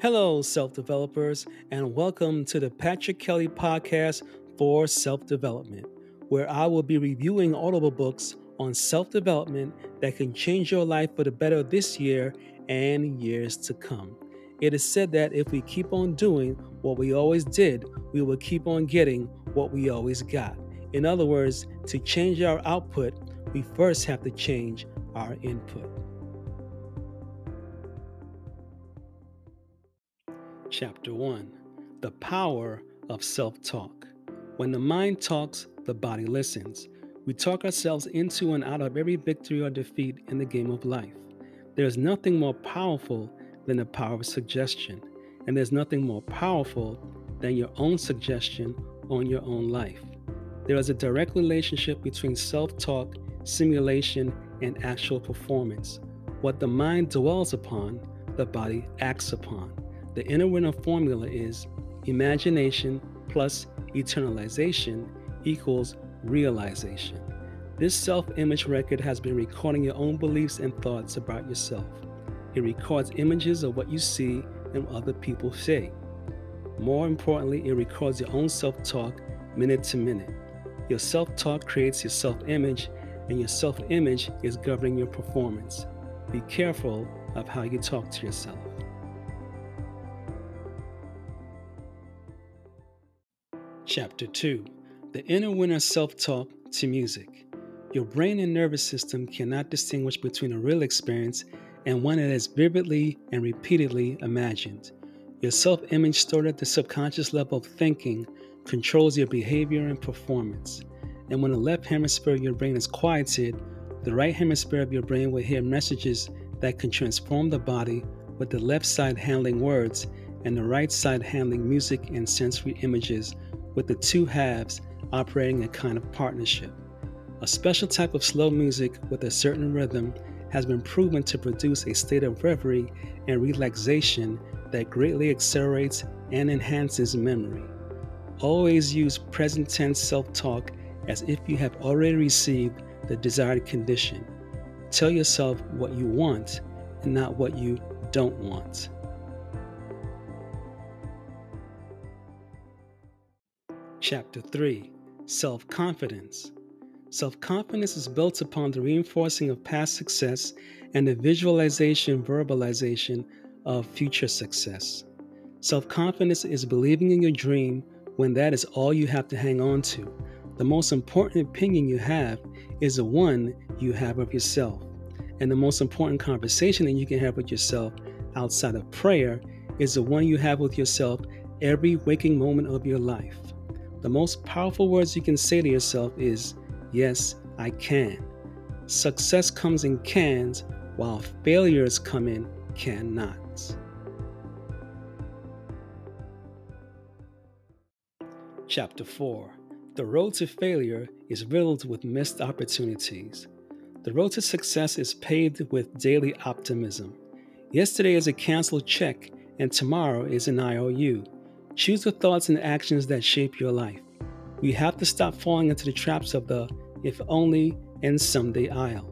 Hello, self developers, and welcome to the Patrick Kelly Podcast for Self Development, where I will be reviewing audible books on self development that can change your life for the better this year and years to come. It is said that if we keep on doing what we always did, we will keep on getting what we always got. In other words, to change our output, we first have to change our input. Chapter 1 The Power of Self Talk. When the mind talks, the body listens. We talk ourselves into and out of every victory or defeat in the game of life. There is nothing more powerful than the power of suggestion, and there's nothing more powerful than your own suggestion on your own life. There is a direct relationship between self talk, simulation, and actual performance. What the mind dwells upon, the body acts upon. The inner winner formula is imagination plus eternalization equals realization. This self image record has been recording your own beliefs and thoughts about yourself. It records images of what you see and other people say. More importantly, it records your own self talk minute to minute. Your self talk creates your self image, and your self image is governing your performance. Be careful of how you talk to yourself. Chapter 2 The Inner Winner Self Talk to Music. Your brain and nervous system cannot distinguish between a real experience and one that is vividly and repeatedly imagined. Your self image stored at the subconscious level of thinking controls your behavior and performance. And when the left hemisphere of your brain is quieted, the right hemisphere of your brain will hear messages that can transform the body, with the left side handling words and the right side handling music and sensory images with the two halves operating a kind of partnership. A special type of slow music with a certain rhythm has been proven to produce a state of reverie and relaxation that greatly accelerates and enhances memory. Always use present tense self talk as if you have already received the desired condition. Tell yourself what you want and not what you don't want. Chapter 3 Self Confidence. Self confidence is built upon the reinforcing of past success and the visualization, verbalization of future success. Self confidence is believing in your dream when that is all you have to hang on to. The most important opinion you have is the one you have of yourself. And the most important conversation that you can have with yourself outside of prayer is the one you have with yourself every waking moment of your life. The most powerful words you can say to yourself is, Yes, I can. Success comes in cans, while failures come in cannots. Chapter 4 The road to failure is riddled with missed opportunities. The road to success is paved with daily optimism. Yesterday is a canceled check, and tomorrow is an IOU. Choose the thoughts and actions that shape your life. We have to stop falling into the traps of the if only and someday I'll.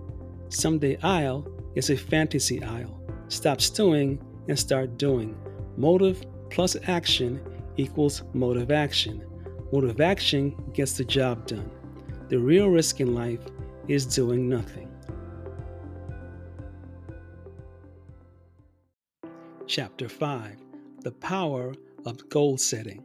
Someday I'll is a fantasy I'll. Stop stewing and start doing. Motive plus action equals motive action. Motive action gets the job done. The real risk in life is doing nothing. Chapter 5 The Power of goal setting.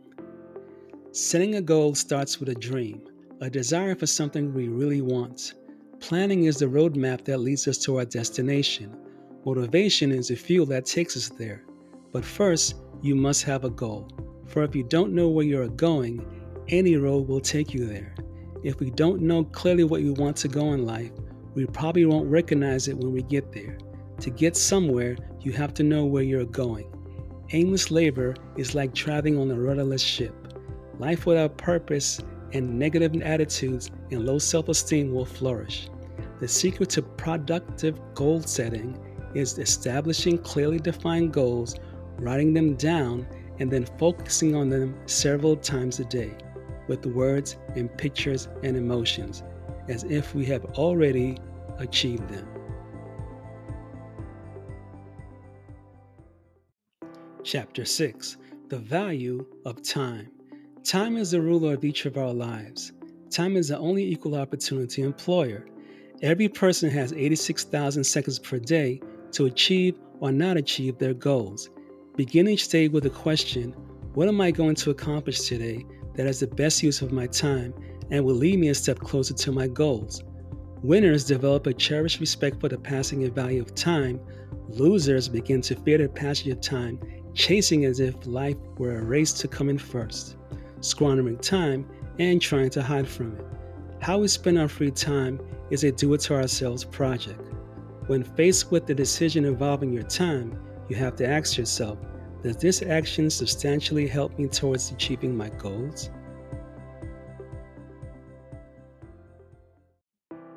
Setting a goal starts with a dream, a desire for something we really want. Planning is the roadmap that leads us to our destination. Motivation is the fuel that takes us there. But first, you must have a goal. For if you don't know where you're going, any road will take you there. If we don't know clearly what we want to go in life, we probably won't recognize it when we get there. To get somewhere, you have to know where you're going. Aimless labor is like traveling on a rudderless ship. Life without purpose and negative attitudes and low self esteem will flourish. The secret to productive goal setting is establishing clearly defined goals, writing them down, and then focusing on them several times a day with words and pictures and emotions as if we have already achieved them. Chapter 6 The Value of Time. Time is the ruler of each of our lives. Time is the only equal opportunity employer. Every person has 86,000 seconds per day to achieve or not achieve their goals. Begin each day with the question What am I going to accomplish today that has the best use of my time and will lead me a step closer to my goals? Winners develop a cherished respect for the passing and value of time. Losers begin to fear the passage of time, chasing as if life were a race to come in first, squandering time and trying to hide from it. How we spend our free time is a do it to ourselves project. When faced with the decision involving your time, you have to ask yourself Does this action substantially help me towards achieving my goals?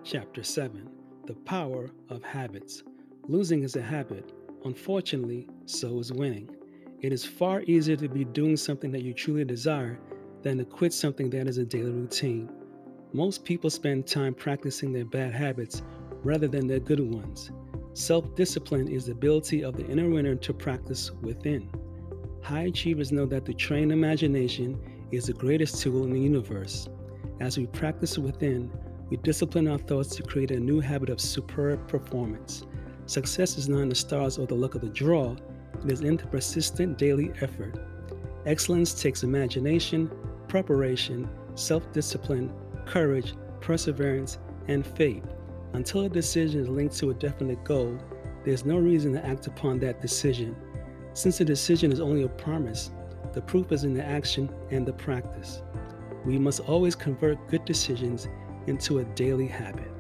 Chapter 7 The Power of Habits. Losing is a habit. Unfortunately, so is winning. It is far easier to be doing something that you truly desire than to quit something that is a daily routine. Most people spend time practicing their bad habits rather than their good ones. Self discipline is the ability of the inner winner to practice within. High achievers know that the trained imagination is the greatest tool in the universe. As we practice within, we discipline our thoughts to create a new habit of superb performance. Success is not in the stars or the luck of the draw, it is in the persistent daily effort. Excellence takes imagination, preparation, self discipline, courage, perseverance, and faith. Until a decision is linked to a definite goal, there's no reason to act upon that decision. Since the decision is only a promise, the proof is in the action and the practice. We must always convert good decisions into a daily habit.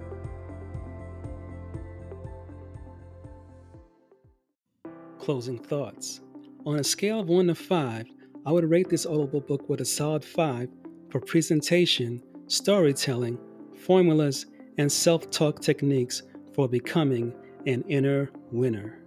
Closing thoughts. On a scale of 1 to 5, I would rate this audible book with a solid 5 for presentation, storytelling, formulas, and self talk techniques for becoming an inner winner.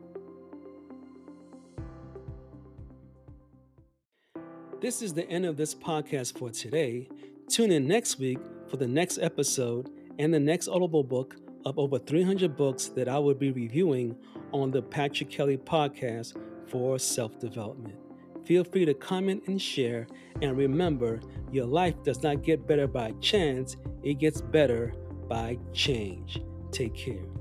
This is the end of this podcast for today. Tune in next week for the next episode and the next Audible book of over 300 books that I will be reviewing on the Patrick Kelly podcast for self development. Feel free to comment and share, and remember your life does not get better by chance, it gets better by change. Take care.